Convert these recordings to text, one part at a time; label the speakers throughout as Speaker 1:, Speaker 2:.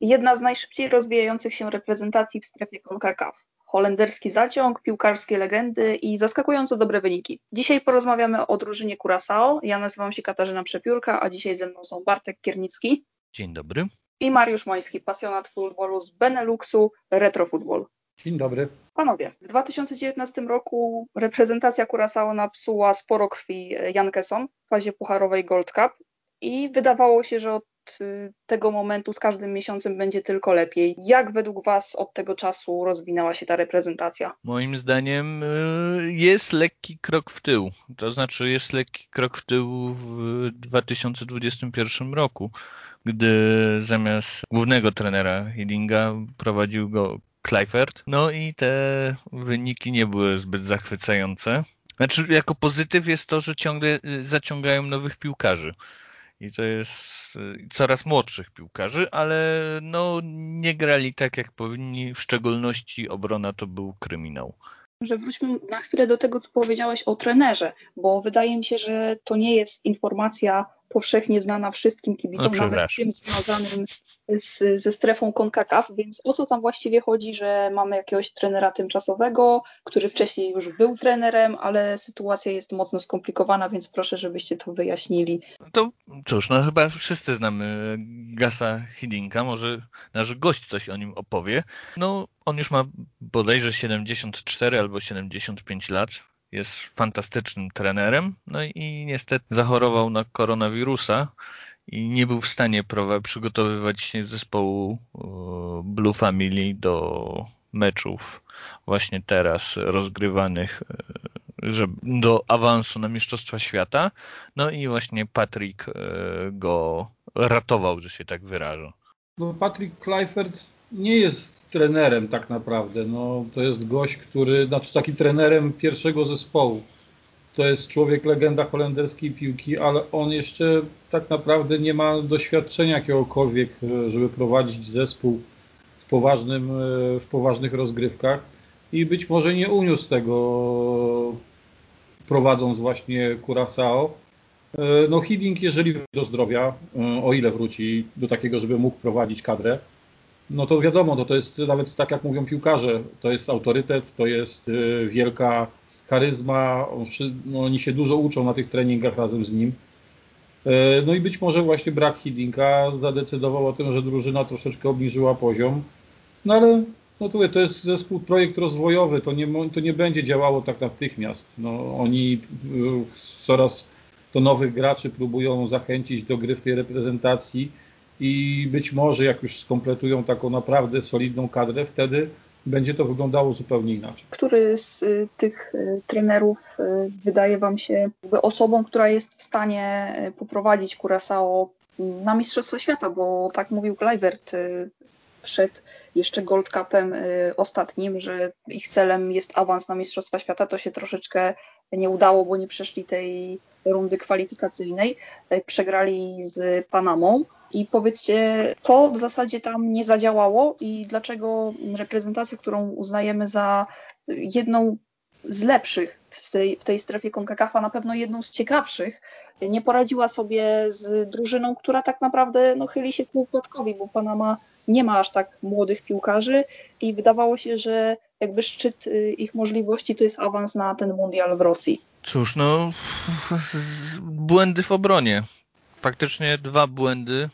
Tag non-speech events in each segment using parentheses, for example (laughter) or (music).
Speaker 1: jedna z najszybciej rozwijających się reprezentacji w strefie CONCACAF. Holenderski zaciąg, piłkarskie legendy i zaskakująco dobre wyniki. Dzisiaj porozmawiamy o drużynie Curaçao. Ja nazywam się Katarzyna Przepiórka, a dzisiaj ze mną są Bartek Kiernicki.
Speaker 2: Dzień dobry.
Speaker 1: I Mariusz Moński, pasjonat futbolu z Beneluxu, Retrofutbol.
Speaker 3: Dzień dobry.
Speaker 1: Panowie, w 2019 roku reprezentacja Curaçao napsuła sporo krwi Jankesom w fazie pucharowej Gold Cup i wydawało się, że od y, tego momentu z każdym miesiącem będzie tylko lepiej. Jak według Was od tego czasu rozwinęła się ta reprezentacja?
Speaker 2: Moim zdaniem y, jest lekki krok w tył. To znaczy jest lekki krok w tył w 2021 roku, gdy zamiast głównego trenera Hidinga prowadził go Kleifert. No i te wyniki nie były zbyt zachwycające. Znaczy, jako pozytyw jest to, że ciągle y, zaciągają nowych piłkarzy. I to jest y, coraz młodszych piłkarzy, ale no nie grali tak jak powinni, w szczególności obrona to był kryminał.
Speaker 1: Że wróćmy na chwilę do tego, co powiedziałeś o trenerze, bo wydaje mi się, że to nie jest informacja powszechnie znana wszystkim kibicom,
Speaker 2: no,
Speaker 1: nawet tym związanym z, ze strefą CONCACAF, więc o co tam właściwie chodzi, że mamy jakiegoś trenera tymczasowego, który wcześniej już był trenerem, ale sytuacja jest mocno skomplikowana, więc proszę, żebyście to wyjaśnili.
Speaker 2: To cóż, no chyba wszyscy znamy Gasa Hidinka, może nasz gość coś o nim opowie. No, on już ma bodajże 74 albo 75 lat, jest fantastycznym trenerem, no i niestety zachorował na koronawirusa i nie był w stanie przygotowywać zespołu Blue Family do meczów właśnie teraz rozgrywanych e, do awansu na Mistrzostwa Świata. No i właśnie Patrick e, go ratował, że się tak wyrażę.
Speaker 3: No Patrick Kleifert nie jest trenerem tak naprawdę. No, to jest gość, który, znaczy taki trenerem pierwszego zespołu. To jest człowiek legenda holenderskiej piłki, ale on jeszcze tak naprawdę nie ma doświadczenia jakiegokolwiek, żeby prowadzić zespół w, poważnym, w poważnych rozgrywkach i być może nie uniósł tego prowadząc właśnie Curaçao. No Hiddink, jeżeli do zdrowia, o ile wróci do takiego, żeby mógł prowadzić kadrę, no to wiadomo, to, to jest nawet tak jak mówią piłkarze, to jest autorytet, to jest y, wielka charyzma, no, oni się dużo uczą na tych treningach razem z nim. Y, no i być może właśnie brak Hiddinka zadecydował o tym, że drużyna troszeczkę obniżyła poziom. No ale no to, to jest zespół, projekt rozwojowy, to nie, to nie będzie działało tak natychmiast. No, oni y, coraz to nowych graczy próbują zachęcić do gry w tej reprezentacji i być może jak już skompletują taką naprawdę solidną kadrę, wtedy będzie to wyglądało zupełnie inaczej.
Speaker 1: Który z y, tych y, trenerów y, wydaje Wam się osobą, która jest w stanie poprowadzić Curaçao na Mistrzostwa Świata, bo tak mówił Kluivert przed jeszcze Gold Cupem ostatnim, że ich celem jest awans na Mistrzostwa Świata. To się troszeczkę nie udało, bo nie przeszli tej rundy kwalifikacyjnej. Przegrali z Panamą i powiedzcie, co w zasadzie tam nie zadziałało i dlaczego reprezentacja, którą uznajemy za jedną z lepszych w tej, w tej strefie CONCACAFA, na pewno jedną z ciekawszych, nie poradziła sobie z drużyną, która tak naprawdę no, chyli się ku układkowi, bo Panama nie ma aż tak młodych piłkarzy i wydawało się, że jakby szczyt y, ich możliwości to jest awans na ten mundial w Rosji.
Speaker 2: Cóż, no (laughs) błędy w obronie. Faktycznie dwa błędy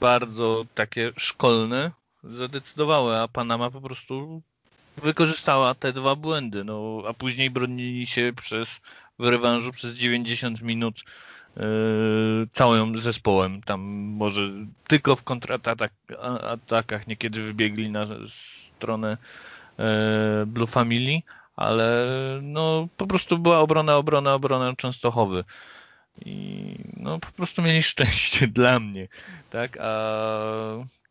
Speaker 2: bardzo takie szkolne zadecydowały, a Panama po prostu wykorzystała te dwa błędy, no, a później bronili się przez w rewanżu przez 90 minut yy, całym zespołem. Tam może tylko w kontratakach niekiedy wybiegli na stronę yy, Blue Family, ale no po prostu była obrona, obrona, obrona Częstochowy. I no po prostu mieli szczęście (laughs) dla mnie, tak? A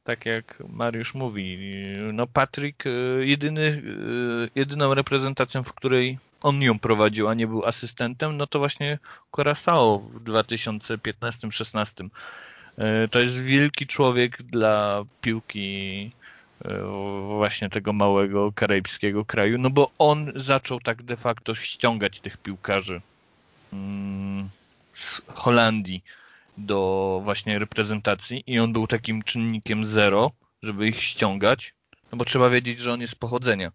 Speaker 2: tak jak Mariusz mówi, no Patryk e, jedyny, e, jedyną reprezentacją, w której on ją prowadził, a nie był asystentem, no to właśnie Curaçao w 2015-16. E, to jest wielki człowiek dla piłki właśnie tego małego karaibskiego kraju, no bo on zaczął tak de facto ściągać tych piłkarzy mm, z Holandii do właśnie reprezentacji i on był takim czynnikiem zero żeby ich ściągać, no bo trzeba wiedzieć, że on jest z pochodzenia,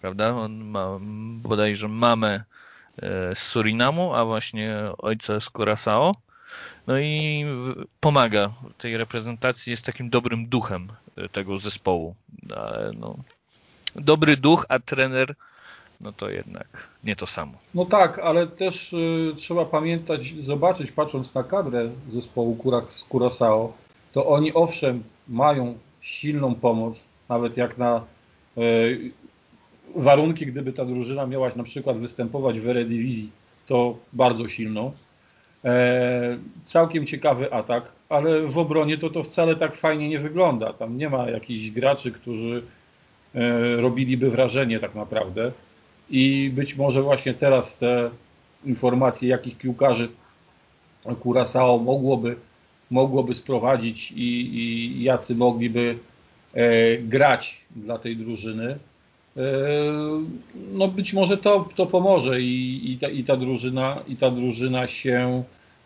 Speaker 2: prawda? On ma bodajże mamę e, z Surinamu, a właśnie ojca z Curaçao. No i pomaga tej reprezentacji, jest takim dobrym duchem e, tego zespołu. Ale no, dobry duch, a trener no to jednak nie to samo.
Speaker 3: No tak, ale też y, trzeba pamiętać, zobaczyć, patrząc na kadrę zespołu z Curaçao, to oni owszem mają silną pomoc, nawet jak na y, warunki, gdyby ta drużyna miała na przykład występować w Eredivisie, to bardzo silną. E, całkiem ciekawy atak, ale w obronie to to wcale tak fajnie nie wygląda. Tam nie ma jakichś graczy, którzy e, robiliby wrażenie tak naprawdę i być może właśnie teraz te informacje, jakich piłkarzy Curaçao mogłoby, mogłoby sprowadzić i, i jacy mogliby e, grać dla tej drużyny, e, no być może to, to pomoże i, i, ta, i, ta drużyna, i ta drużyna się,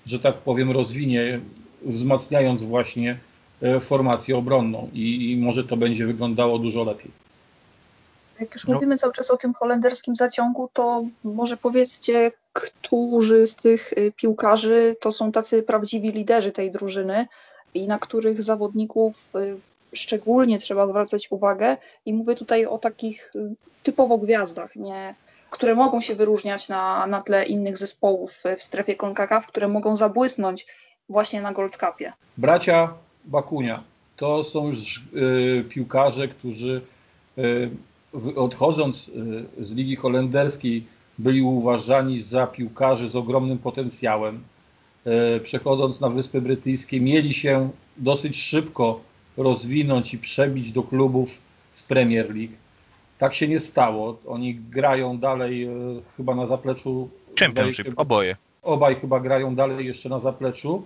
Speaker 3: że tak powiem, rozwinie, wzmacniając właśnie e, formację obronną i, i może to będzie wyglądało dużo lepiej.
Speaker 1: Jak już no. mówimy cały czas o tym holenderskim zaciągu, to może powiedzcie, którzy z tych y, piłkarzy to są tacy prawdziwi liderzy tej drużyny i na których zawodników y, szczególnie trzeba zwracać uwagę. I mówię tutaj o takich y, typowo gwiazdach, nie, które mogą się wyróżniać na, na tle innych zespołów w strefie CONCACAF, które mogą zabłysnąć właśnie na Gold Cupie.
Speaker 3: Bracia Bakunia to są już y, piłkarze, którzy y, odchodząc y, z ligi holenderskiej byli uważani za piłkarzy z ogromnym potencjałem. Y, przechodząc na Wyspy Brytyjskie mieli się dosyć szybko rozwinąć i przebić do klubów z Premier League. Tak się nie stało. Oni grają dalej y, chyba na zapleczu.
Speaker 2: Championship, oboje.
Speaker 3: Obaj chyba grają dalej jeszcze na zapleczu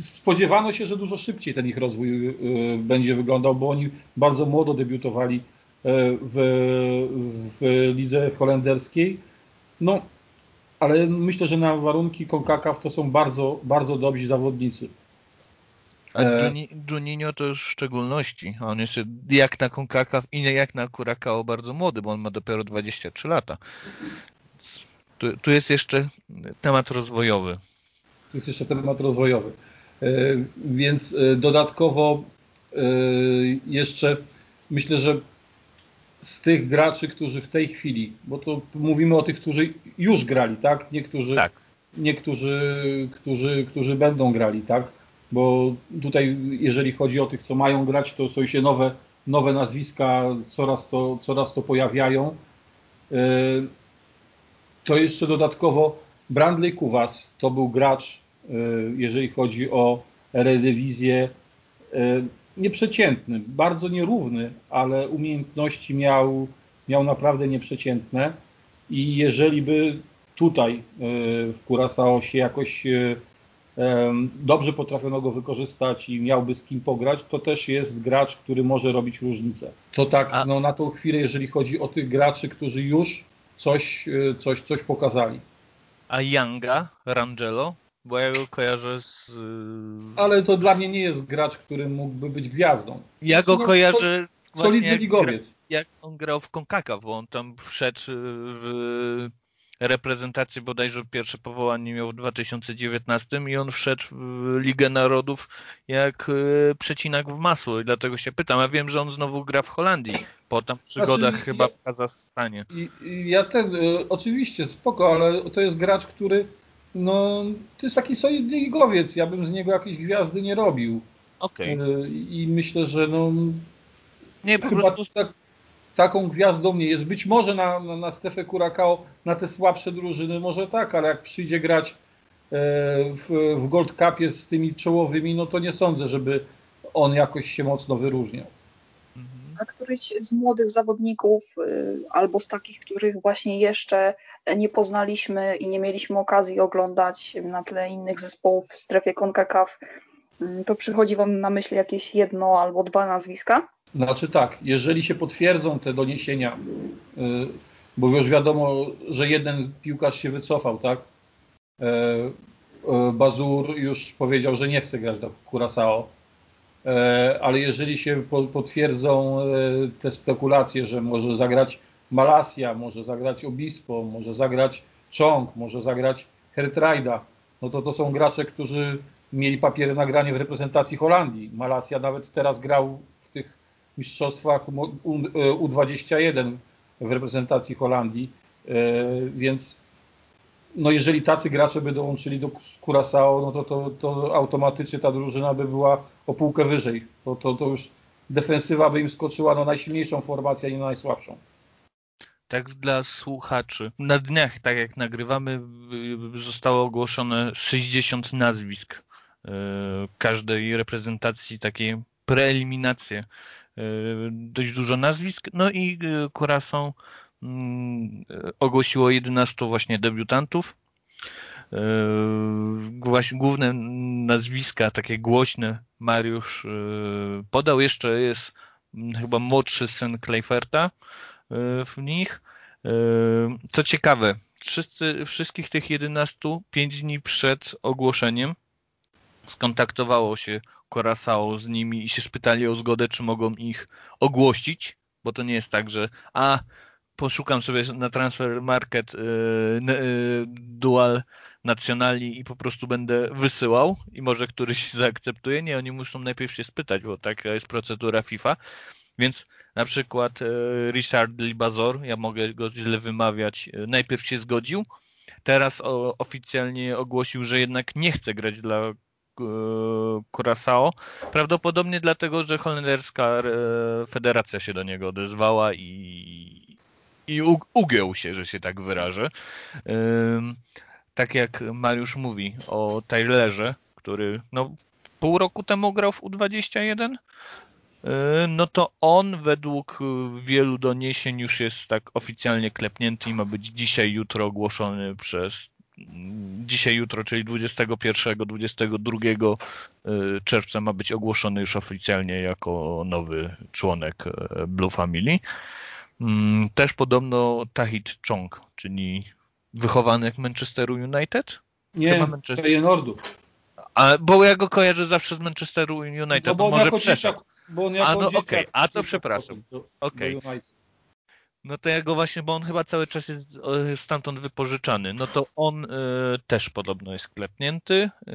Speaker 3: spodziewano się, że dużo szybciej ten ich rozwój y, będzie wyglądał, bo oni bardzo młodo debiutowali y, w, w lidze holenderskiej. No, ale myślę, że na warunki CONCACAF to są bardzo, bardzo dobrzy zawodnicy.
Speaker 2: A e, Juninho to już w szczególności. On jest jak na CONCACAF i jak na Curacao bardzo młody, bo on ma dopiero 23 lata. Tu, tu jest jeszcze temat rozwojowy.
Speaker 3: Tu jest jeszcze temat rozwojowy. E, więc e, dodatkowo e, jeszcze myślę, że z tych graczy, którzy w tej chwili, bo to mówimy o tych, którzy już grali, tak? Niektórzy, tak. niektórzy którzy, którzy będą grali, tak? Bo tutaj, jeżeli chodzi o tych, co mają grać, to są się nowe, nowe nazwiska, coraz to, coraz to pojawiają. To jeszcze dodatkowo Brandley Kuwas to był gracz, jeżeli chodzi o redewizję, e, nieprzeciętny, bardzo nierówny, ale umiejętności miał, miał naprawdę nieprzeciętne i jeżeli by tutaj e, w Curaçao się jakoś dobrze potrafiono go wykorzystać i miałby z kim pograć, to też jest gracz, który może robić różnicę. To tak no, na tą chwilę, jeżeli chodzi o tych graczy, którzy już coś, coś, coś pokazali.
Speaker 2: A Younga, Rangelo? Bo ja go kojarzę z... Y,
Speaker 3: Ale to dla mnie nie jest gracz, który mógłby być gwiazdą.
Speaker 2: Ja go no, kojarzę
Speaker 3: z solidny ligowiec.
Speaker 2: Jak on grał w Konkaka, bo on tam wszedł w reprezentacji bodajże pierwsze powołanie miał w 2019 i on wszedł w Ligę Narodów jak y, przecinak w masło i dlatego się pytam. Ja wiem, że on znowu gra w Holandii po tam przygodach znaczy, chyba ja, w Kazachstanie.
Speaker 3: Ja ten, y, oczywiście spoko, ale to jest gracz, który no to jest taki solidny ligowiec. Ja bym z niego jakiejś gwiazdy nie robił.
Speaker 2: Okay. E,
Speaker 3: I myślę, że no nie, chyba prostu... tak, taką gwiazdą nie jest. Być może na, na, na Stefę Curacao, na te słabsze drużyny może tak, ale jak przyjdzie grać e, w, w Gold Cupie z tymi czołowymi, no to nie sądzę, żeby on jakoś się mocno wyróżniał
Speaker 1: a któryś z młodych zawodników, y, albo z takich, których właśnie jeszcze nie poznaliśmy i nie mieliśmy okazji oglądać na tle innych zespołów w strefie CONCACAF, y, to przychodzi Wam na myśl jakieś jedno albo dwa nazwiska?
Speaker 3: Znaczy tak, jeżeli się potwierdzą te doniesienia, y, bo już wiadomo, że jeden piłkarz się wycofał, tak? Bazur już powiedział, że nie chce grać do Curaçao ale jeżeli się potwierdzą te spekulacje, że może zagrać Malasia, może zagrać Obispo, może zagrać Chong, może zagrać Hertrajda, no to to są gracze, którzy mieli papiery na granie w reprezentacji Holandii. Malasia nawet teraz grał w tych mistrzostwach U21 w reprezentacji Holandii, e, więc no jeżeli tacy gracze by dołączyli do Curaçao, no to, to, to automatycznie ta drużyna by była o półkę wyżej. To, to, to już defensywa by im skoczyła na najsilniejszą formację, na najsłabszą.
Speaker 2: Tak dla słuchaczy. Na dniach, tak jak nagrywamy, zostało ogłoszone 60 nazwisk e, każdej reprezentacji, takie preeliminacje E, dość dużo nazwisk. No i Curaçao mm, ogłosiło 11 właśnie debiutantów. E, główne nazwiska, takie głośne, Mariusz e, podał. Jeszcze jest mm, chyba młodszy syn Clayferta w nich. Co ciekawe, wszyscy, wszystkich tych 11 pięć dni przed ogłoszeniem skontaktowało się Curaçao z nimi i się spytali o zgodę, czy mogą ich ogłosić, bo to nie jest tak, że a poszukam sobie na transfer market yy, yy, dual nacjonali i po prostu będę wysyłał i może któryś (laughs) zaakceptuje. Nie, oni muszą najpierw się spytać, bo taka jest procedura FIFA. Więc na przykład yy, Richard Libazor, ja mogę go źle wymawiać, najpierw się zgodził, teraz oficjalnie ogłosił, że jednak nie chce grać dla Curaçao. Prawdopodobnie dlatego, że holenderska federacja się do niego odezwała i, i ugiął się, że się tak wyrażę. Tak jak Mariusz mówi o Taylorze, który no, pół roku temu grał w U21, e, no to on według wielu doniesień już jest tak oficjalnie klepnięty i ma być dzisiaj, jutro ogłoszony przez dzisiaj, jutro, czyli 21, 22 y, czerwca ma być ogłoszony już oficjalnie jako nowy członek y, Blue Family. Mm, też podobno Tahit Chong, czyli wychowany w Manchesteru United?
Speaker 3: Nie, Manchester... Feyenoordu.
Speaker 2: A, bo ja go kojarzę zawsze z Manchesteru United, no bo może przeszedł.
Speaker 3: Bo on jako
Speaker 2: A no okej, okay. a to przepraszam. Okej. Okay. No to ja go właśnie, bo on chyba cały czas jest stamtąd wypożyczany. No to on y, też podobno jest klepnięty. Y,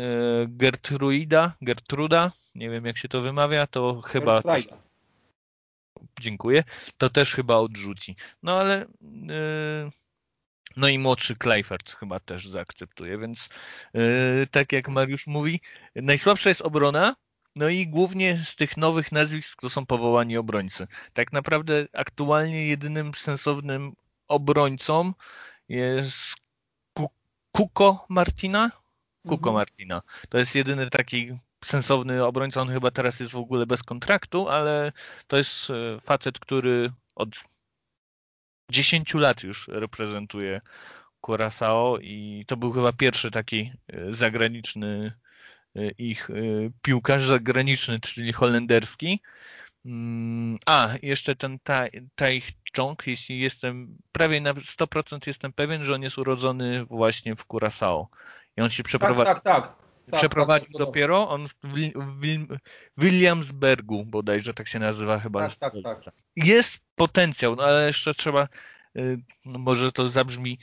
Speaker 2: Gertruida, Gertruda, nie wiem jak się to wymawia, to chyba... Też, dziękuję. To też chyba odrzuci. No ale... Y, no i młodszy Kleifert chyba też zaakceptuje, więc tak jak Mariusz mówi, najsłabsza jest obrona, no i głównie z tych nowych nazwisk to są powołani obrońcy. Tak naprawdę aktualnie jedynym sensownym obrońcą jest Kuko Martina. Kuko mhm. Martina. To jest jedyny taki sensowny obrońca. On chyba teraz jest w ogóle bez kontraktu, ale to jest e, facet, który od 10 lat już reprezentuje Curaçao i to był chyba pierwszy taki e, zagraniczny Y, ich piłkarz zagraniczny, czyli holenderski. Mm, a, jeszcze ten Tai Chong, jeśli jestem prawie na 100% jestem pewien, że on jest urodzony właśnie w Curaçao. I on się przeprowadził. Tak, tak, tak. Tak przeprowadził tak, tak, dopiero, on w, w, Williamsbergu bodajże tak się nazywa chyba.
Speaker 3: Tak, tak, tak.
Speaker 2: Jest potencjał, no ale jeszcze trzeba, y, no może to zabrzmi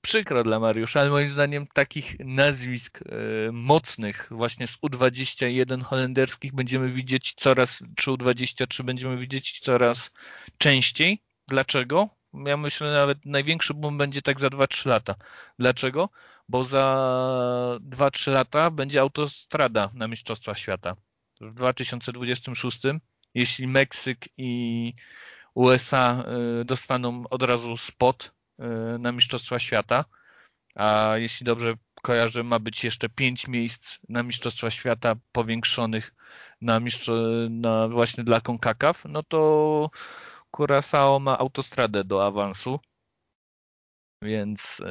Speaker 2: przykro dla Mariusza, ale moim zdaniem takich nazwisk e, mocnych właśnie z U21 holenderskich będziemy widzieć coraz, czy U23 będziemy widzieć coraz częściej. Dlaczego? Ja myślę nawet największy boom będzie tak za 2-3 lata. Dlaczego? Bo za 2-3 lata będzie autostrada na Mistrzostwa Świata. W 2026, jeśli Meksyk i USA e, dostaną od razu spot Y, na Mistrzostwa Świata. A jeśli dobrze kojarzę, ma być jeszcze pięć miejsc na Mistrzostwa Świata powiększonych na, mistrz- na właśnie dla CONCACAF, no to Curaçao ma autostradę do awansu. Więc y,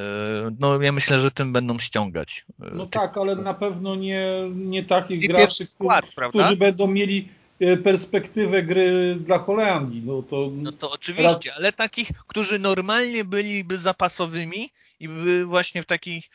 Speaker 2: no, ja myślę, że tym będą ściągać.
Speaker 3: Y, no tak, ale na pewno nie, nie takich graczy, skład, którzy będą mieli E, perspektywę gry dla Holandii. No to,
Speaker 2: no to oczywiście, ale takich, którzy normalnie byliby zapasowymi i by właśnie w takich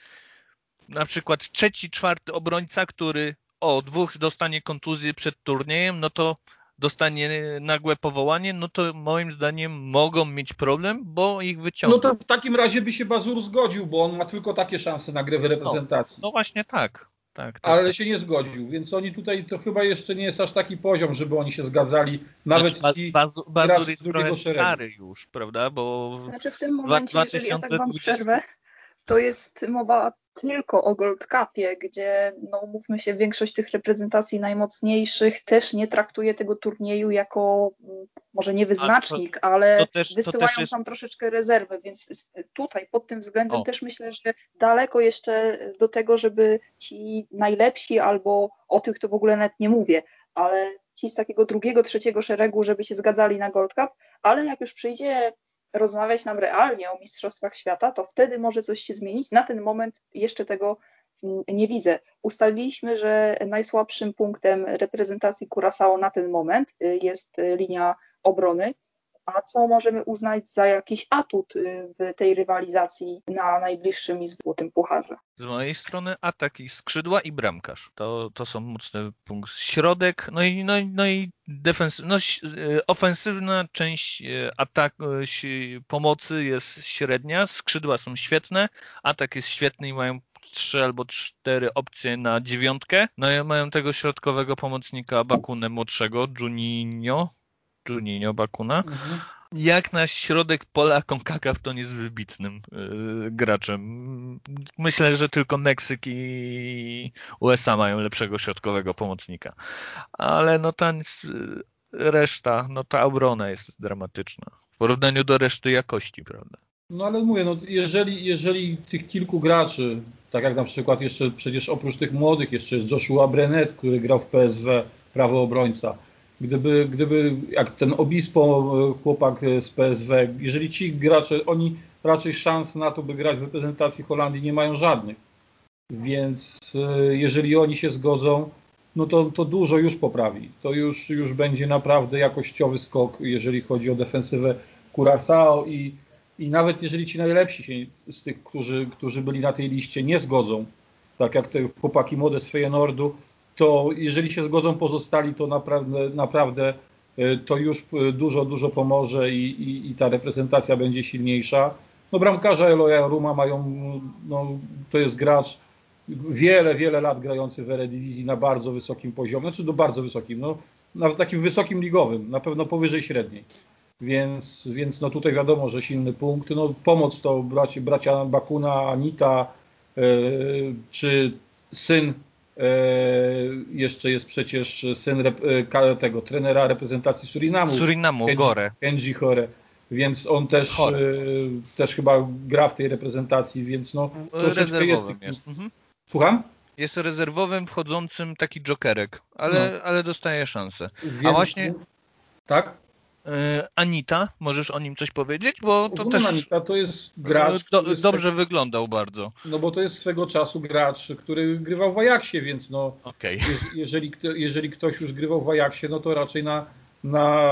Speaker 2: na przykład trzeci, czwarty obrońca, który o, dwóch dostanie kontuzję przed turniejem, no to dostanie nagłe powołanie, no to moim zdaniem mogą mieć problem, bo ich wyciągną.
Speaker 3: No to w takim razie by się Bazur zgodził, bo on ma tylko takie szanse na grę w reprezentacji.
Speaker 2: No, no właśnie tak. Tak, tak,
Speaker 3: ale
Speaker 2: tak.
Speaker 3: się nie zgodził, więc oni tutaj to chyba jeszcze nie jest aż taki poziom, żeby oni się zgadzali, nawet
Speaker 2: znaczy,
Speaker 3: ci
Speaker 2: Bazur
Speaker 3: gracze
Speaker 2: jest
Speaker 3: szeregu.
Speaker 2: stary już, prawda? Bo
Speaker 1: Znaczy w tym momencie, jeżeli ja tak wam przerwę, to jest mowa tylko o Gold Cupie, gdzie, no umówmy się, większość tych reprezentacji najmocniejszych też nie traktuje tego turnieju jako, mm, może nie wyznacznik, to, ale to też, wysyłają jest... tam troszeczkę rezerwy, więc tutaj pod tym względem o. też myślę, że daleko jeszcze do tego, żeby ci najlepsi albo o tych to w ogóle nawet nie mówię, ale ci z takiego drugiego, trzeciego szeregu, żeby się zgadzali na Gold Cup, ale jak już przyjdzie rozmawiać nam realnie o Mistrzostwach Świata, to wtedy może coś się zmienić. Na ten moment jeszcze tego nie widzę. Ustaliliśmy, że najsłabszym punktem reprezentacji Curaçao na ten moment y, jest y, linia obrony. A co możemy uznać za jakiś atut y, w tej rywalizacji na najbliższym i złotym pucharze?
Speaker 2: Z mojej strony atak i skrzydła i bramkarz. To, to są mocne punkty. Środek, no i, no, no i defens no, y, ofensywna część y, ataku, pomocy jest średnia, skrzydła są świetne, atak jest świetny i mają trzy albo cztery opcje na dziewiątkę. No i mają tego środkowego pomocnika Bakunę młodszego, Juninho, Juninho Bakuna. Mhm. Jak na środek pola CONCACAF to nie jest wybitnym yy, graczem. Myślę, że tylko Meksyk i USA mają lepszego środkowego pomocnika. Ale no ta reszta, no ta obrona jest dramatyczna. W porównaniu do reszty jakości, prawda?
Speaker 3: No ale mówię, no jeżeli, jeżeli tych kilku graczy, tak jak na przykład jeszcze przecież oprócz tych młodych jeszcze jest Joshua Brenet, który grał w PSW, prawo obrońca, Gdyby, gdyby jak ten Obispo, e, chłopak z PSW, jeżeli ci gracze, oni raczej szans na to, by grać w reprezentacji Holandii nie mają żadnych. Więc e, jeżeli oni się zgodzą, no to, to dużo już poprawi. To już, już będzie naprawdę jakościowy skok, jeżeli chodzi o defensywę Curaçao i, i nawet jeżeli ci najlepsi się z tych, którzy, którzy byli na tej liście nie zgodzą, tak jak te chłopaki młode z Feyenoordu, to jeżeli się zgodzą pozostali, to naprawdę, naprawdę e, to już e, dużo, dużo pomoże i, i, i ta reprezentacja będzie silniejsza. No bramkarza Eloya Ruma mają, no, to jest gracz wiele, wiele lat grający w Eredivisie na bardzo wysokim poziomie, znaczy do bardzo wysokim, no, na takim wysokim ligowym, na pewno powyżej średniej. Więc, więc no tutaj wiadomo, że silny punkt. No, pomoc to braci, bracia Bakuna, Anita, yy, czy syn jeszcze jest przecież syn rep, e, tego trenera reprezentacji Surinamu.
Speaker 2: Surinamu, Kenji, Gore.
Speaker 3: Kenji Hore. Więc on też, e, też chyba gra w tej reprezentacji, więc no troszeczkę jest. jest. Mhm. Słucham?
Speaker 2: Jest rezerwowym wchodzącym taki jokerek, ale, no. ale dostaje szansę. Więc, A właśnie.
Speaker 3: Tak?
Speaker 2: E, Anita, możesz o nim coś powiedzieć? Bo to też
Speaker 3: Anita to jest gracz.
Speaker 2: Do, dobrze wyglądał bardzo.
Speaker 3: No bo to jest swego czasu gracz, który grywał w Ajaxie, więc no okay. jeżeli, jeżeli ktoś już grywał w Ajaxie, no to raczej na, na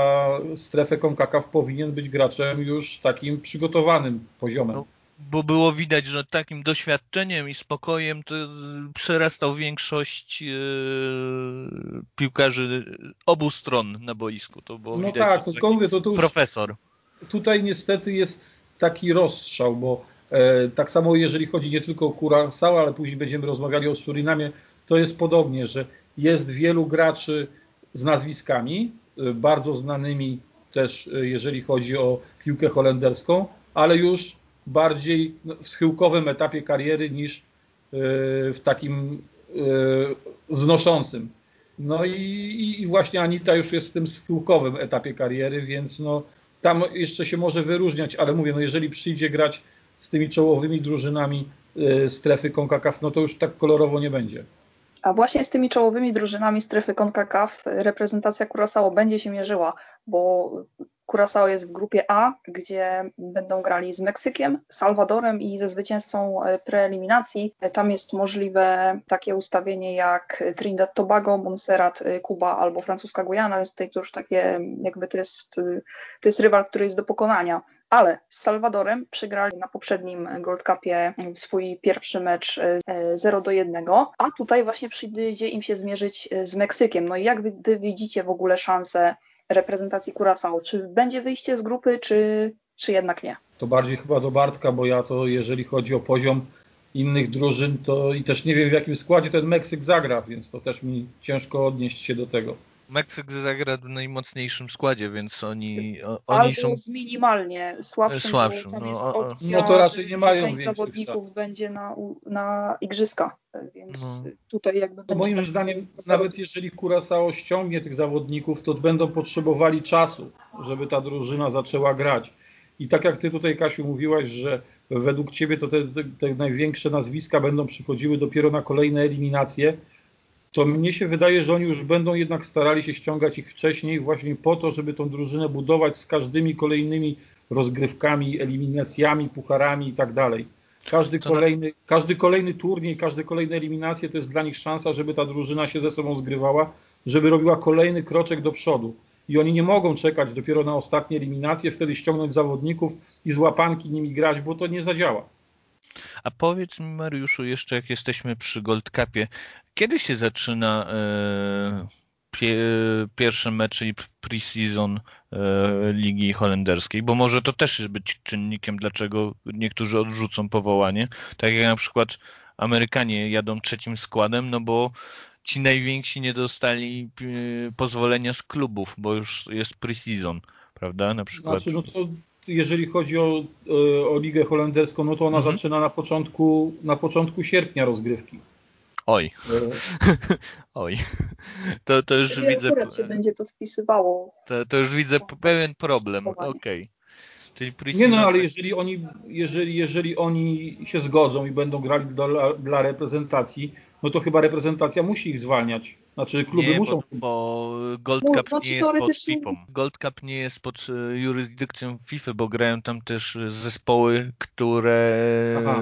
Speaker 3: strefę CONCACAF powinien być graczem już takim przygotowanym poziomem. No,
Speaker 2: bo było widać, że takim doświadczeniem i spokojem to przerastał większość e, piłkarzy obu stron na boisku. To było no widać, tak, tylko mówię, to, to już profesor.
Speaker 3: Tutaj niestety jest taki rozstrzał, bo e, tak samo jeżeli chodzi nie tylko o Curaçao, ale później będziemy rozmawiali o Surinamie, to jest podobnie, że jest wielu graczy z nazwiskami, e, bardzo znanymi też e, jeżeli chodzi o piłkę holenderską, ale już bardziej w schyłkowym etapie kariery niż e, w takim e, wznoszącym. No i, i, właśnie Anita już jest w tym schyłkowym etapie kariery, więc no, tam jeszcze się może wyróżniać, ale mówię, no jeżeli przyjdzie grać z tymi czołowymi drużynami e, strefy CONCACAF, no to już tak kolorowo nie będzie.
Speaker 1: A właśnie z tymi czołowymi drużynami strefy CONCACAF reprezentacja Curaçao będzie się mierzyła, bo Curaçao jest w grupie A, gdzie będą grali z Meksykiem, Salwadorem i ze zwycięzcą e, preeliminacji. Tam jest możliwe takie ustawienie jak Trinidad Tobago, Montserrat, e, Kuba albo francuska Gujana, więc tutaj to już takie jakby to jest, to jest rywal, który jest do pokonania ale z Salwadorem przegrali na poprzednim Gold Cupie swój pierwszy mecz 0 do 1, a tutaj właśnie przyjdzie im się zmierzyć z Meksykiem. No i jak wy widzicie w ogóle szanse reprezentacji Curaçao? Czy będzie wyjście z grupy, czy, czy jednak nie?
Speaker 3: To bardziej chyba do Bartka, bo ja to jeżeli chodzi o poziom innych drużyn, to i też nie wiem w jakim składzie ten Meksyk zagra, więc to też mi ciężko odnieść się do tego.
Speaker 2: Meksyk zagra w najmocniejszym składzie, więc oni, oni
Speaker 1: Albo
Speaker 2: są
Speaker 1: z minimalnie słabszym,
Speaker 2: słabszym.
Speaker 1: Tam
Speaker 2: no,
Speaker 1: jest
Speaker 2: o- o-
Speaker 1: opcja,
Speaker 3: No to raczej nie mają
Speaker 1: część zawodników
Speaker 3: szans.
Speaker 1: będzie na, na igrzyska, więc
Speaker 2: No.
Speaker 1: tutaj jakby
Speaker 3: To
Speaker 1: będzie
Speaker 3: moim
Speaker 1: tak-
Speaker 3: zdaniem, nawet jeżeli Curaçao ściągnie tych zawodników, to będą potrzebowali czasu, żeby ta drużyna zaczęła grać. I tak jak ty tutaj, Kasiu, mówiłaś, że według ciebie to te, te, te największe nazwiska będą przychodziły dopiero na kolejne eliminacje, to mnie się wydaje, że oni już będą jednak starali się ściągać ich wcześniej właśnie po to, żeby tą drużynę budować z każdymi kolejnymi rozgrywkami, eliminacjami, pucharami i tak dalej. Każdy kolejny, każdy kolejny turniej, każde kolejne eliminacje to jest dla nich szansa, żeby ta drużyna się ze sobą zgrywała, żeby robiła kolejny kroczek do przodu. I oni nie mogą czekać dopiero na ostatnie eliminacje, wtedy ściągnąć zawodników i z łapanki nimi grać, bo to nie zadziała.
Speaker 2: A powiedz mi, Mariuszu, jeszcze jak jesteśmy przy Gold Cupie, kiedy się zaczyna e, pie, pierwszy mecz, czyli pre-season e, Ligi Holenderskiej? Bo może to też być czynnikiem, dlaczego niektórzy odrzucą powołanie. Tak jak na przykład Amerykanie jadą trzecim składem, no bo ci najwięksi nie dostali e, pozwolenia z klubów, bo już jest pre-season, prawda? Na przykład.
Speaker 3: Znaczy, no to jeżeli chodzi o, e, o Ligę Holenderską, no to ona
Speaker 2: Mhm.
Speaker 3: zaczyna na początku, na początku sierpnia rozgrywki.
Speaker 2: Oj,
Speaker 3: E, (laughs)
Speaker 2: oj. To, to już
Speaker 1: Czyli
Speaker 2: widzę.
Speaker 1: akurat się będzie to wpisywało.
Speaker 2: To, to już widzę pewien problem. Okej. Czyli
Speaker 3: Nie no, ale jeżeli oni, jeżeli, jeżeli oni się zgodzą i będą grali dla, dla reprezentacji, no to chyba reprezentacja musi ich zwalniać. Znaczy kluby
Speaker 2: nie,
Speaker 3: muszą.
Speaker 2: bo, bo Gold
Speaker 1: No,
Speaker 2: Cup
Speaker 1: znaczy
Speaker 2: nie jest pod
Speaker 1: teoretycznie-
Speaker 2: FIFA. Gold Cup nie jest pod e, jurysdykcją FIFA, bo grają tam też zespoły, które
Speaker 3: Aha.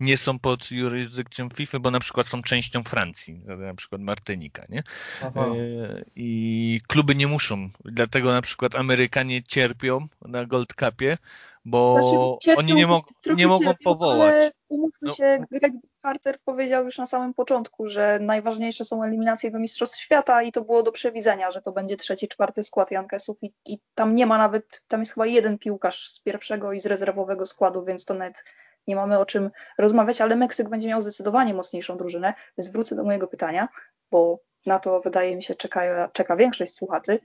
Speaker 2: nie są pod jurysdykcją FIFA, bo na przykład są częścią Francji, na przykład Martynika, nie?
Speaker 3: Aha.
Speaker 2: E, I kluby nie muszą. Dlatego na przykład Amerykanie cierpią na Gold Cupie, bo
Speaker 1: Znaczy, cierpią,
Speaker 2: oni nie, mog nie mogą
Speaker 1: cierpią,
Speaker 2: powołać.
Speaker 1: Ale umówmy
Speaker 2: No.
Speaker 1: się, Greg Carter powiedział już na samym początku, że najważniejsze są eliminacje do Mistrzostw Świata i to było do przewidzenia, że to będzie trzeci, czwarty skład Jankesów i, i tam nie ma nawet, tam jest chyba jeden piłkarz z pierwszego i z rezerwowego składu, więc to nawet nie mamy o czym rozmawiać, ale Meksyk będzie miał zdecydowanie mocniejszą drużynę, więc wrócę do mojego pytania, bo na to wydaje mi się czeka, czeka większość słuchaczy.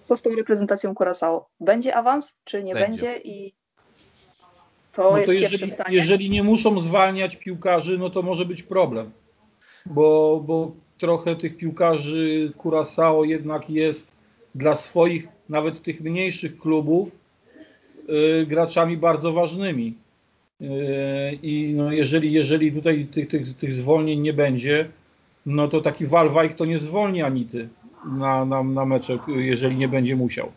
Speaker 1: Co z tą reprezentacją Curaçao? Będzie awans, czy nie
Speaker 2: Będzie.
Speaker 1: będzie? I to
Speaker 3: No to jeżeli, jeżeli nie muszą zwalniać piłkarzy, no to może być problem. Bo, bo trochę tych piłkarzy Curaçao jednak jest dla swoich, nawet tych mniejszych klubów, y, graczami bardzo ważnymi. Y, I no jeżeli, jeżeli tutaj tych, tych, tych zwolnień nie będzie, no to taki Walwajk to nie zwolni Anity na, na, na meczek, jeżeli nie będzie musiał.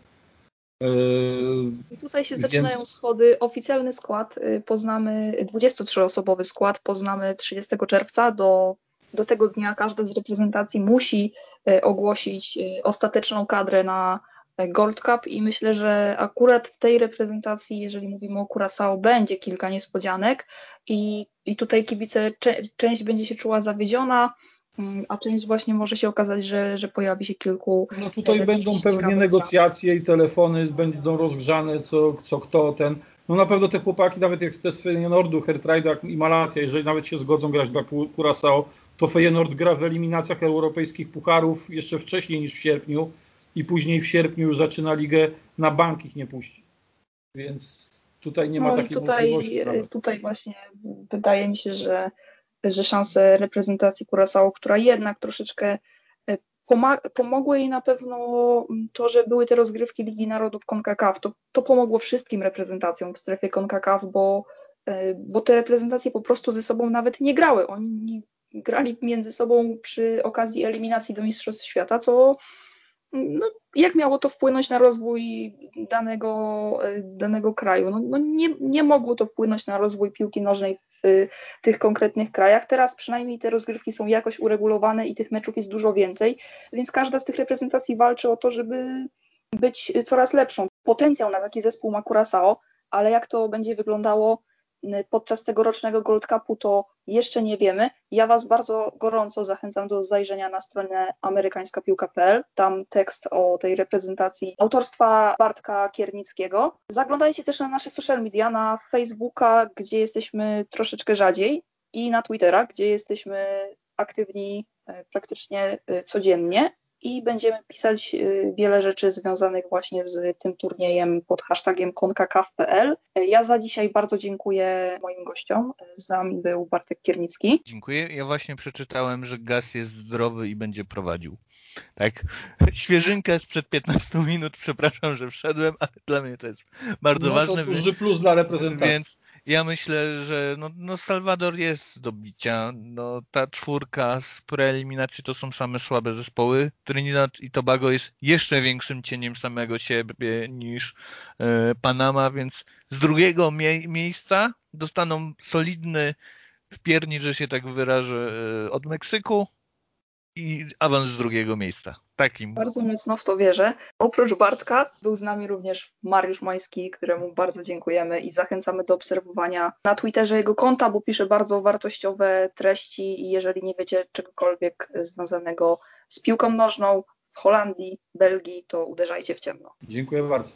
Speaker 3: Y,
Speaker 1: I tutaj się
Speaker 3: Więc-
Speaker 1: zaczynają schody. Oficjalny skład y, poznamy, 23-osobowy skład poznamy 30 czerwca. Do, do tego dnia każda z reprezentacji musi y, ogłosić y, ostateczną kadrę na y, Gold Cup i myślę, że akurat w tej reprezentacji, jeżeli mówimy o Curaçao, będzie kilka niespodzianek i, i tutaj kibice, część będzie się czuła zawiedziona, a część właśnie może się okazać, że, że pojawi się kilku
Speaker 3: No tutaj
Speaker 1: jakichś
Speaker 3: będą pewnie negocjacje i telefony będą rozgrzane, co, co kto ten. No na pewno te chłopaki, nawet jak te z Feyenoordu, Hertrajda i Malacja, jeżeli nawet się zgodzą grać dla Cu- Curaçao, to Feyenoord gra w eliminacjach europejskich pucharów jeszcze wcześniej niż w sierpniu i później w sierpniu już zaczyna ligę, na bank ich nie puści. Więc tutaj nie ma
Speaker 1: no
Speaker 3: takiej
Speaker 1: tutaj,
Speaker 3: możliwości. nawet.
Speaker 1: tutaj właśnie wydaje mi się, że, że szanse reprezentacji Curaçao, która jednak troszeczkę e, pomogło jej na pewno to, że były te rozgrywki Ligi Narodów CONCACAF. To, to pomogło wszystkim reprezentacjom w strefie CONCACAF, bo, e, bo te reprezentacje po prostu ze sobą nawet nie grały. Oni grali między sobą przy okazji eliminacji do Mistrzostw Świata, co no, jak miało to wpłynąć na rozwój danego, e, danego kraju? No, no nie, nie mogło to wpłynąć na rozwój piłki nożnej w tych konkretnych krajach. Teraz przynajmniej te rozgrywki są jakoś uregulowane i tych meczów jest dużo więcej, więc każda z tych reprezentacji walczy o to, żeby być coraz lepszą. Potencjał na taki zespół ma Curaçao, ale jak to będzie wyglądało podczas tegorocznego Gold Cupu, to jeszcze nie wiemy. Ja Was bardzo gorąco zachęcam do zajrzenia na stronę amerykańskapiłka.pl. Tam tekst o tej reprezentacji autorstwa Bartka Kiernickiego. Zaglądajcie też na nasze social media, na Facebooka, gdzie jesteśmy troszeczkę rzadziej i na Twittera, gdzie jesteśmy aktywni e, praktycznie e, codziennie i będziemy pisać y, wiele rzeczy związanych właśnie z tym turniejem pod hashtagiem konkakaf.pl. Ja za dzisiaj bardzo dziękuję moim gościom. Z nami był Bartek Kiernicki.
Speaker 2: Dziękuję. Ja właśnie przeczytałem, że Gaz jest zdrowy i będzie prowadził. Tak, (laughs) świeżynkę sprzed 15 minut, przepraszam, że wszedłem, ale dla mnie to jest bardzo
Speaker 3: no
Speaker 2: ważne.
Speaker 3: To duży plus dla reprezentacji.
Speaker 2: Więc ja myślę, że no, no Salwador jest do bicia. No, ta czwórka z preeliminacji to są same słabe zespoły. Trinidad i Tobago jest jeszcze większym cieniem samego siebie niż e, Panama, więc z drugiego mie miejsca dostaną solidny wpierni, że się tak wyrażę, e, od Meksyku i awans z drugiego miejsca. Takim.
Speaker 1: Bardzo mocno w to wierzę. Oprócz Bartka był z nami również Mariusz Moński, któremu bardzo dziękujemy i zachęcamy do obserwowania na Twitterze jego konta, bo pisze bardzo wartościowe treści i jeżeli nie wiecie czegokolwiek związanego z piłką nożną w Holandii, Belgii, to uderzajcie w ciemno.
Speaker 3: Dziękuję bardzo.